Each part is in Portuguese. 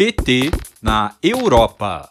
PT na Europa.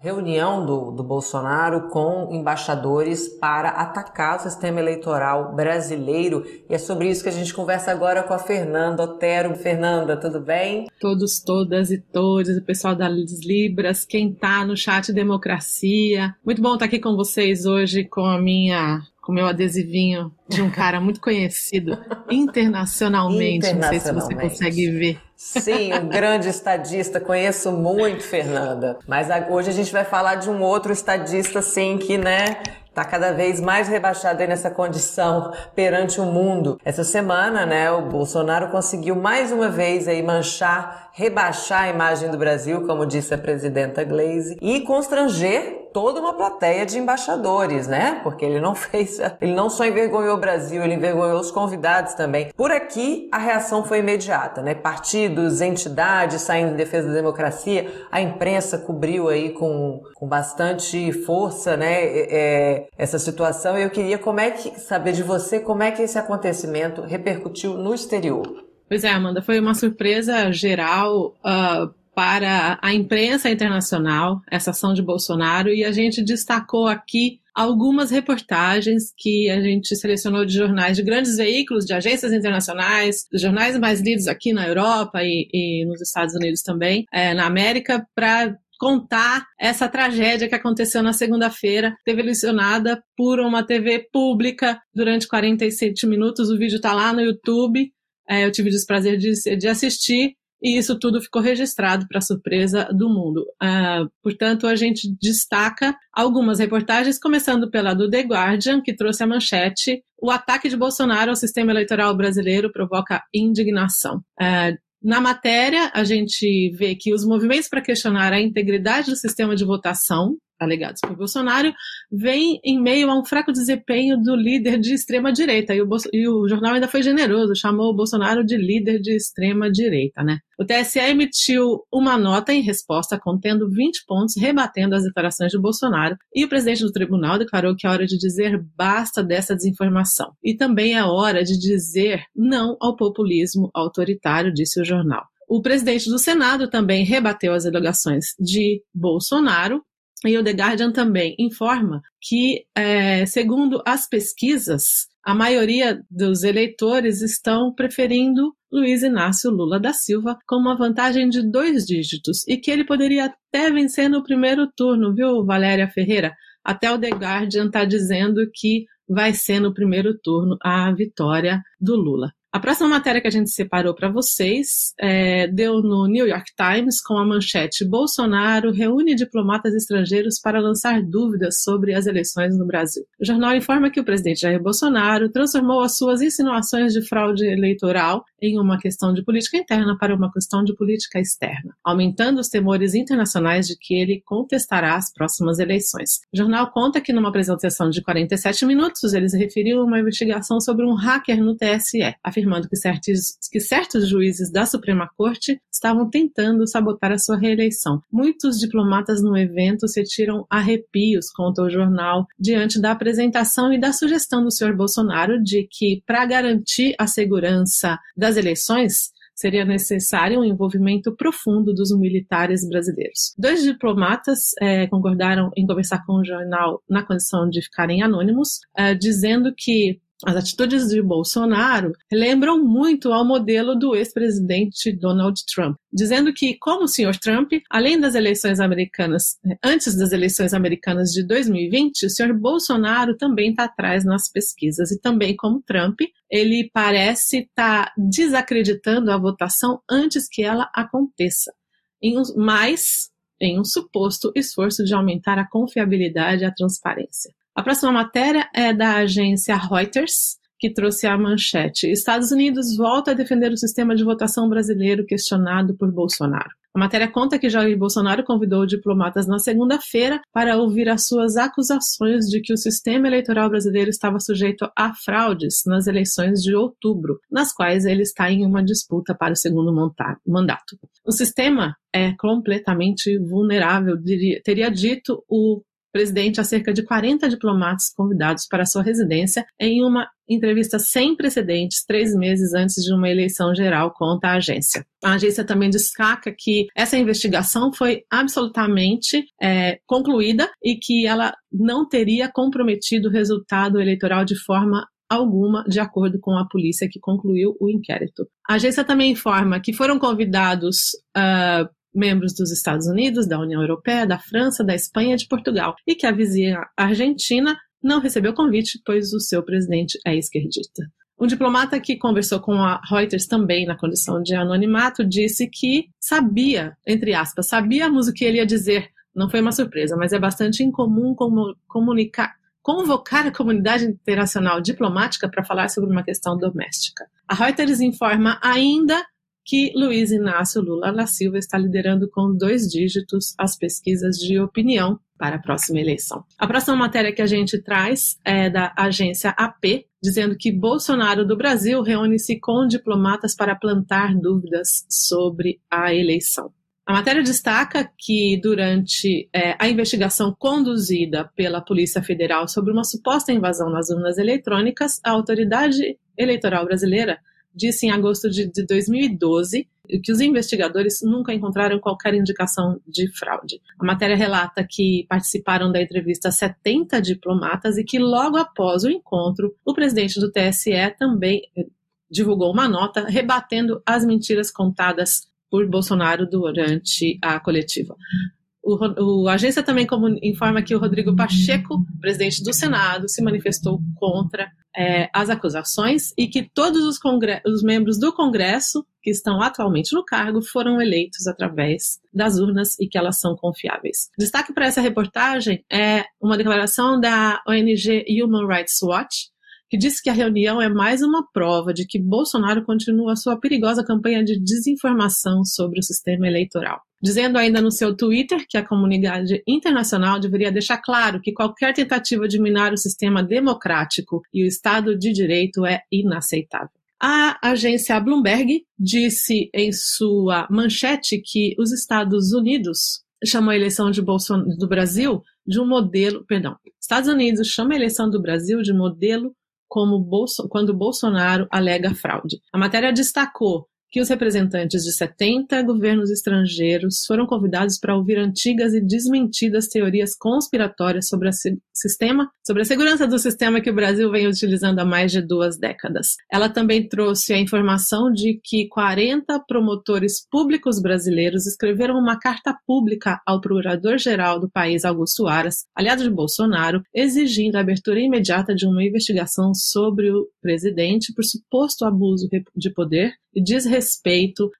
reunião do, do Bolsonaro com embaixadores para atacar o sistema eleitoral brasileiro. E é sobre isso que a gente conversa agora com a Fernanda Otero. Fernanda, tudo bem? Todos, todas e todos, o pessoal das Libras, quem tá no chat Democracia. Muito bom estar aqui com vocês hoje com a minha com meu adesivinho de um cara muito conhecido internacionalmente. internacionalmente. Não sei se você consegue ver. Sim, um grande estadista, conheço muito, Fernanda. Mas hoje a gente vai falar de um outro estadista, assim, que, né, está cada vez mais rebaixado nessa condição perante o mundo. Essa semana, né, o Bolsonaro conseguiu mais uma vez aí manchar, rebaixar a imagem do Brasil, como disse a presidenta Glaze, e constranger toda uma plateia de embaixadores, né? Porque ele não fez, ele não só envergonhou o Brasil, ele envergonhou os convidados também. Por aqui, a reação foi imediata, né? Partidos, entidades saindo em defesa da democracia, a imprensa cobriu aí com, com bastante força, né? É, essa situação. Eu queria como é que saber de você como é que esse acontecimento repercutiu no exterior. Pois é, Amanda, foi uma surpresa geral uh, para a imprensa internacional essa ação de Bolsonaro e a gente destacou aqui algumas reportagens que a gente selecionou de jornais de grandes veículos, de agências internacionais, jornais mais lidos aqui na Europa e, e nos Estados Unidos também, é, na América, para contar essa tragédia que aconteceu na segunda-feira, televisionada por uma TV pública durante 47 minutos. O vídeo está lá no YouTube. É, eu tive o desprazer de, de assistir e isso tudo ficou registrado para surpresa do mundo. Uh, portanto, a gente destaca algumas reportagens, começando pela do The Guardian, que trouxe a manchete: o ataque de Bolsonaro ao sistema eleitoral brasileiro provoca indignação. Uh, na matéria, a gente vê que os movimentos para questionar a integridade do sistema de votação alegados por Bolsonaro, vem em meio a um fraco desempenho do líder de extrema direita. E o, e o, jornal ainda foi generoso, chamou o Bolsonaro de líder de extrema direita, né? O TSE emitiu uma nota em resposta contendo 20 pontos rebatendo as declarações de Bolsonaro e o presidente do tribunal declarou que é hora de dizer basta dessa desinformação. E também é hora de dizer não ao populismo autoritário, disse o jornal. O presidente do Senado também rebateu as alegações de Bolsonaro e o The Guardian também informa que, é, segundo as pesquisas, a maioria dos eleitores estão preferindo Luiz Inácio Lula da Silva com uma vantagem de dois dígitos e que ele poderia até vencer no primeiro turno, viu, Valéria Ferreira? Até o The Guardian está dizendo que vai ser no primeiro turno a vitória do Lula. A próxima matéria que a gente separou para vocês é, deu no New York Times com a manchete Bolsonaro reúne diplomatas estrangeiros para lançar dúvidas sobre as eleições no Brasil. O jornal informa que o presidente Jair Bolsonaro transformou as suas insinuações de fraude eleitoral em uma questão de política interna para uma questão de política externa, aumentando os temores internacionais de que ele contestará as próximas eleições. O jornal conta que numa apresentação de 47 minutos ele se referiu uma investigação sobre um hacker no TSE, afirmando que certos, que certos juízes da Suprema Corte estavam tentando sabotar a sua reeleição. Muitos diplomatas no evento se tiram arrepios, conta o jornal, diante da apresentação e da sugestão do senhor Bolsonaro de que, para garantir a segurança das eleições, seria necessário um envolvimento profundo dos militares brasileiros. Dois diplomatas é, concordaram em conversar com o jornal na condição de ficarem anônimos, é, dizendo que as atitudes de Bolsonaro lembram muito ao modelo do ex-presidente Donald Trump, dizendo que, como o senhor Trump, além das eleições americanas, antes das eleições americanas de 2020, o senhor Bolsonaro também está atrás nas pesquisas e também, como Trump, ele parece estar tá desacreditando a votação antes que ela aconteça. Mais em um suposto esforço de aumentar a confiabilidade e a transparência. A próxima matéria é da agência Reuters, que trouxe a manchete: Estados Unidos volta a defender o sistema de votação brasileiro questionado por Bolsonaro. A matéria conta que Jair Bolsonaro convidou diplomatas na segunda-feira para ouvir as suas acusações de que o sistema eleitoral brasileiro estava sujeito a fraudes nas eleições de outubro, nas quais ele está em uma disputa para o segundo mandato. O sistema é completamente vulnerável, teria dito o presidente a cerca de 40 diplomatas convidados para sua residência em uma entrevista sem precedentes três meses antes de uma eleição geral contra a agência. A agência também destaca que essa investigação foi absolutamente é, concluída e que ela não teria comprometido o resultado eleitoral de forma alguma, de acordo com a polícia que concluiu o inquérito. A agência também informa que foram convidados uh, membros dos Estados Unidos, da União Europeia, da França, da Espanha e de Portugal, e que a vizinha Argentina não recebeu convite, pois o seu presidente é esquerdista. Um diplomata que conversou com a Reuters também na condição de anonimato disse que sabia, entre aspas, sabíamos o que ele ia dizer. Não foi uma surpresa, mas é bastante incomum comunicar, convocar a comunidade internacional diplomática para falar sobre uma questão doméstica. A Reuters informa ainda que Luiz Inácio Lula da Silva está liderando com dois dígitos as pesquisas de opinião para a próxima eleição. A próxima matéria que a gente traz é da agência AP, dizendo que Bolsonaro do Brasil reúne-se com diplomatas para plantar dúvidas sobre a eleição. A matéria destaca que, durante é, a investigação conduzida pela Polícia Federal sobre uma suposta invasão nas urnas eletrônicas, a autoridade eleitoral brasileira disse em agosto de, de 2012 que os investigadores nunca encontraram qualquer indicação de fraude. A matéria relata que participaram da entrevista 70 diplomatas e que logo após o encontro, o presidente do TSE também eh, divulgou uma nota rebatendo as mentiras contadas por Bolsonaro durante a coletiva. O, o, a agência também informa que o Rodrigo Pacheco, presidente do Senado, se manifestou contra é, as acusações e que todos os, os, membros do Congresso que estão atualmente no cargo foram eleitos através das urnas e que elas são confiáveis. Destaque para essa reportagem é uma declaração da ONG Human Rights Watch, que disse que a reunião é mais uma prova de que Bolsonaro continua sua perigosa campanha de desinformação sobre o sistema eleitoral. Dizendo ainda no seu Twitter que a comunidade internacional deveria deixar claro que qualquer tentativa de minar o sistema democrático e o Estado de Direito é inaceitável. A agência Bloomberg disse em sua manchete que os Estados Unidos chamam a eleição de do Brasil de um modelo, perdão, Estados Unidos chama a eleição do Brasil de modelo como Bolso, quando Bolsonaro alega fraude. A matéria destacou que os representantes de 70 governos estrangeiros foram convidados para ouvir antigas e desmentidas teorias conspiratórias sobre a sistema, sobre a segurança do sistema que o Brasil vem utilizando há mais de duas décadas. Ela também trouxe a informação de que 40 promotores públicos brasileiros escreveram uma carta pública ao procurador-geral do país, Augusto Aras, aliado de Bolsonaro, exigindo a abertura imediata de uma investigação sobre o presidente por suposto abuso de poder e desrespeito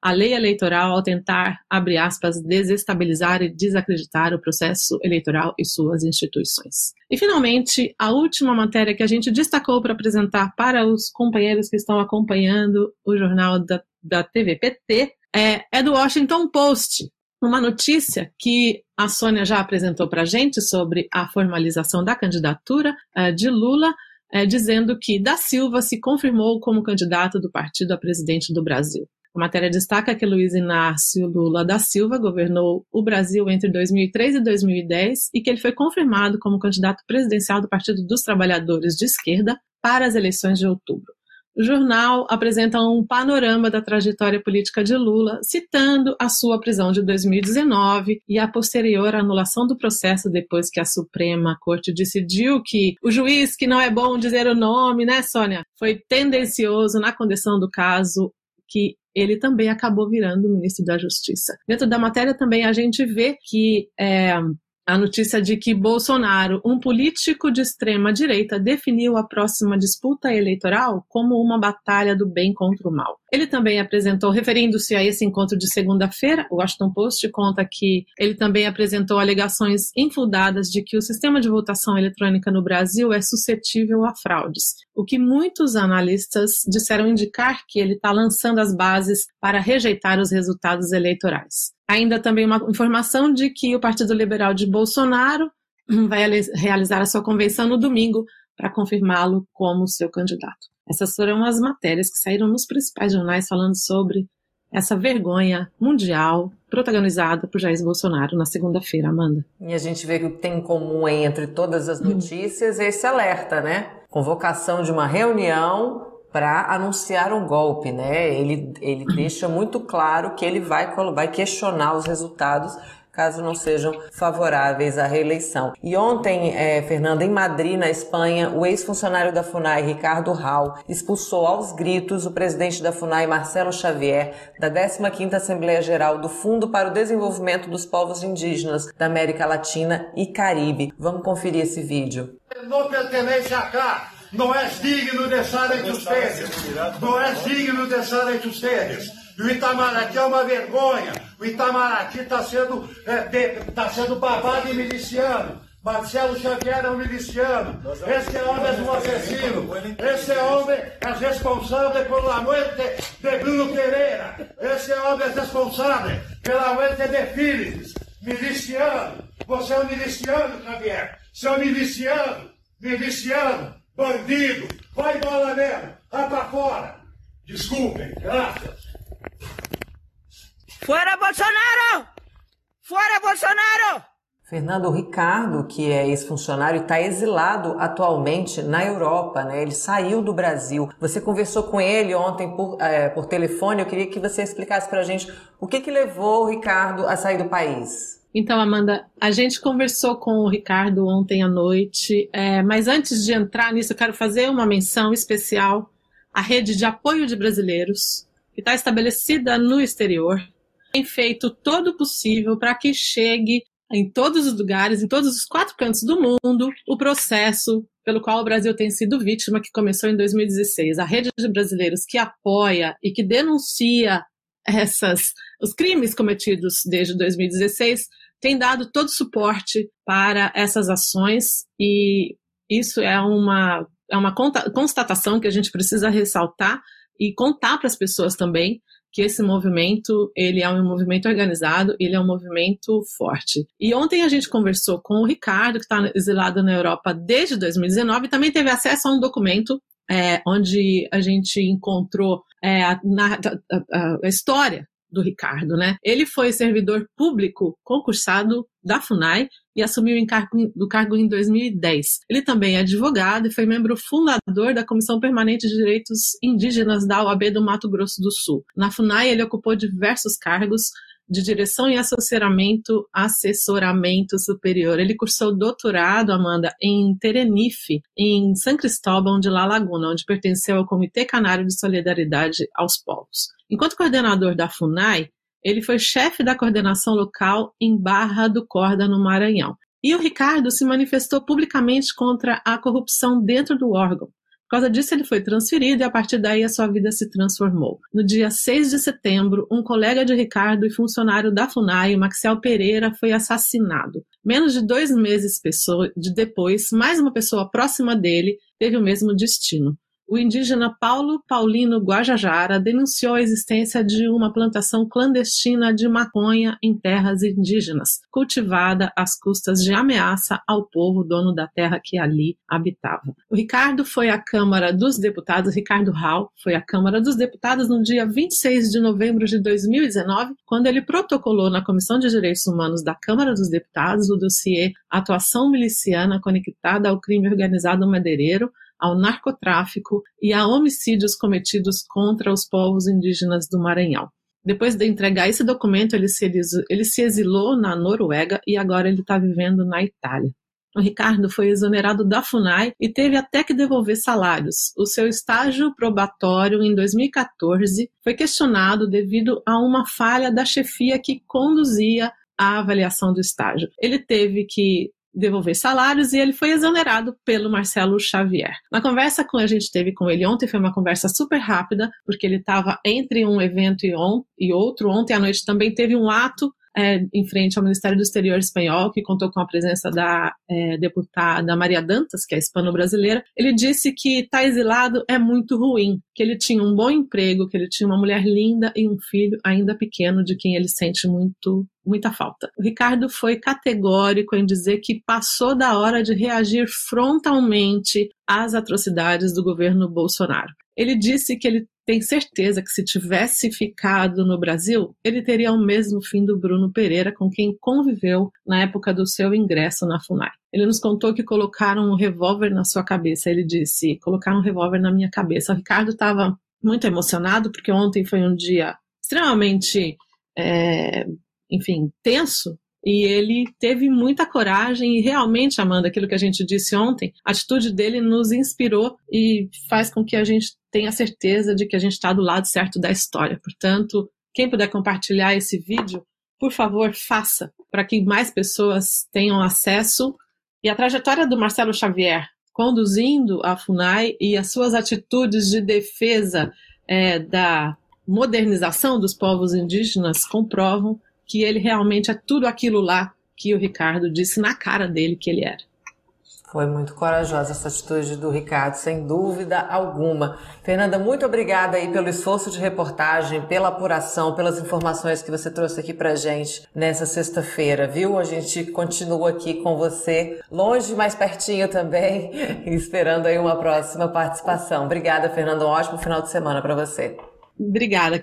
à lei eleitoral ao tentar, abre aspas, desestabilizar e desacreditar o processo eleitoral e suas instituições. E, finalmente, a última matéria que a gente destacou para apresentar para os companheiros que estão acompanhando o jornal da, da TVPT é, é do Washington Post, uma notícia que a Sônia já apresentou para a gente sobre a formalização da candidatura uh, de Lula é, dizendo que Da Silva se confirmou como candidato do partido a presidente do Brasil. A matéria destaca que Luiz Inácio Lula da Silva governou o Brasil entre 2003 e 2010 e que ele foi confirmado como candidato presidencial do Partido dos Trabalhadores de Esquerda para as eleições de outubro. O jornal apresenta um panorama da trajetória política de Lula, citando a sua prisão de 2019 e a posterior anulação do processo depois que a Suprema Corte decidiu que o juiz, que não é bom dizer o nome, né, Sônia, foi tendencioso na condição do caso que ele também acabou virando ministro da Justiça. Dentro da matéria também a gente vê que é, a notícia de que Bolsonaro, um político de extrema direita, definiu a próxima disputa eleitoral como uma batalha do bem contra o mal. Ele também apresentou, referindo-se a esse encontro de segunda-feira, o Washington Post conta que ele também apresentou alegações infundadas de que o sistema de votação eletrônica no Brasil é suscetível a fraudes, o que muitos analistas disseram indicar que ele está lançando as bases para rejeitar os resultados eleitorais. Ainda também uma informação de que o Partido Liberal de Bolsonaro vai realizar a sua convenção no domingo para confirmá-lo como seu candidato. Essas foram as matérias que saíram nos principais jornais falando sobre essa vergonha mundial protagonizada por Jair Bolsonaro na segunda-feira, Amanda. E a gente vê que o que tem em comum entre todas as notícias é esse alerta, né? Convocação de uma reunião para anunciar um golpe, né? Ele, ele deixa muito claro que ele vai, vai questionar os resultados caso não sejam favoráveis à reeleição. E ontem, é, Fernando, em Madrid, na Espanha, o ex-funcionário da FUNAI, Ricardo Rau, expulsou aos gritos o presidente da FUNAI, Marcelo Xavier, da 15ª Assembleia Geral do Fundo para o Desenvolvimento dos Povos Indígenas da América Latina e Caribe. Vamos conferir esse vídeo. Não pertence Não é digno de estar entre ustedes. Não é digno de estar entre ustedes. E o Itamaraty é uma vergonha. O Itamaraty está sendo, é, tá sendo babado e miliciano. Marcelo Xavier é um miliciano. Esse homem é um assassino. Esse homem é responsável pela morte de Bruno Pereira. Esse homem é responsável pela morte de Filipe. Miliciano. Você é um miliciano, Xavier. Você é um miliciano. Miliciano. Bandido. Vai embora mesmo. Vai pra fora. Desculpem. Graças. Fora Bolsonaro! Fora Bolsonaro! Fernando Ricardo, que é ex-funcionário, está exilado atualmente na Europa, né? Ele saiu do Brasil. Você conversou com ele ontem por, é, por telefone. Eu queria que você explicasse para a gente o que, que levou o Ricardo a sair do país. Então, Amanda, a gente conversou com o Ricardo ontem à noite, é, mas antes de entrar nisso, eu quero fazer uma menção especial à rede de apoio de brasileiros, que está estabelecida no exterior, tem feito todo o possível para que chegue em todos os lugares, em todos os quatro cantos do mundo, o processo pelo qual o Brasil tem sido vítima, que começou em 2016. A rede de brasileiros que apoia e que denuncia essas, os crimes cometidos desde 2016 tem dado todo suporte para essas ações e isso é uma, é uma constatação que a gente precisa ressaltar e contar para as pessoas também que esse movimento ele é um movimento organizado, ele é um movimento forte. E ontem a gente conversou com o Ricardo, que está exilado na Europa desde 2019, e também teve acesso a um documento é, onde a gente encontrou é, a, a, a, história do Ricardo, né? Ele foi servidor público concursado da FUNAI e assumiu o cargo, em 2010. Ele também é advogado e foi membro fundador da Comissão Permanente de Direitos Indígenas da OAB do Mato Grosso do Sul. Na FUNAI, ele ocupou diversos cargos, de direção e assessoramento, assessoramento superior. Ele cursou doutorado, Amanda, em Terenife, em São Cristóvão de La Laguna, onde pertenceu ao Comitê Canário de Solidariedade aos Povos. Enquanto coordenador da FUNAI, ele foi chefe da coordenação local em Barra do Corda, no Maranhão. E o Ricardo se manifestou publicamente contra a corrupção dentro do órgão, causa disso, ele foi transferido e a partir daí a sua vida se transformou. No dia 6 de setembro, um colega de Ricardo e funcionário da FUNAI, Maxel Pereira, foi assassinado. Menos de dois meses depois, mais uma pessoa próxima dele teve o mesmo destino o indígena Paulo Paulino Guajajara denunciou a existência de uma plantação clandestina de maconha em terras indígenas, cultivada às custas de ameaça ao povo dono da terra que ali habitava. O Ricardo foi à Câmara dos Deputados, Ricardo Hall foi à Câmara dos Deputados no dia 26 de novembro de 2019, quando ele protocolou na Comissão de Direitos Humanos da Câmara dos Deputados o dossiê Atuação Miliciana Conectada ao Crime Organizado Madeireiro, ao narcotráfico e a homicídios cometidos contra os povos indígenas do Maranhão. Depois de entregar esse documento, ele se, ele se exilou na Noruega e agora ele está vivendo na Itália. O Ricardo foi exonerado da FUNAI e teve até que devolver salários. O seu estágio probatório em 2014 foi questionado devido a uma falha da chefia que conduzia a avaliação do estágio. Ele teve que devolver salários e ele foi exonerado pelo Marcelo Xavier. Na conversa que a gente teve com ele ontem foi uma conversa super rápida, porque ele estava entre um evento e, on, e outro. Ontem à noite também teve um ato é, em frente ao Ministério do Exterior espanhol, que contou com a presença da é, deputada Maria Dantas, que é hispano-brasileira, ele disse que estar tá exilado é muito ruim, que ele tinha um bom emprego, que ele tinha uma mulher linda e um filho ainda pequeno de quem ele sente muito muita falta. O Ricardo foi categórico em dizer que passou da hora de reagir frontalmente às atrocidades do governo Bolsonaro. Ele disse que ele tem certeza que se tivesse ficado no Brasil, ele teria o mesmo fim do Bruno Pereira, com quem conviveu na época do seu ingresso na FUNAI. Ele nos contou que colocaram um revólver na sua cabeça. Ele disse: colocaram um revólver na minha cabeça. O Ricardo estava muito emocionado, porque ontem foi um dia extremamente, é, enfim, tenso e ele teve muita coragem e realmente, Amanda, aquilo que a gente disse ontem, a atitude dele nos inspirou e faz com que a gente tenha certeza de que a gente está do lado certo da história. Portanto, quem puder compartilhar esse vídeo, por favor, faça, para que mais pessoas tenham acesso. E a trajetória do Marcelo Xavier conduzindo a FUNAI e as suas atitudes de defesa é, da modernização dos povos indígenas comprovam que ele realmente é tudo aquilo lá que o Ricardo disse na cara dele que ele era. Foi muito corajosa essa atitude do Ricardo, sem dúvida alguma. Fernanda, muito obrigada aí pelo esforço de reportagem, pela apuração, pelas informações que você trouxe aqui pra gente nessa sexta-feira, viu? A gente continua aqui com você, longe, mais pertinho também, esperando aí uma próxima participação. Obrigada, Fernanda. Um ótimo final de semana para você. Obrigada.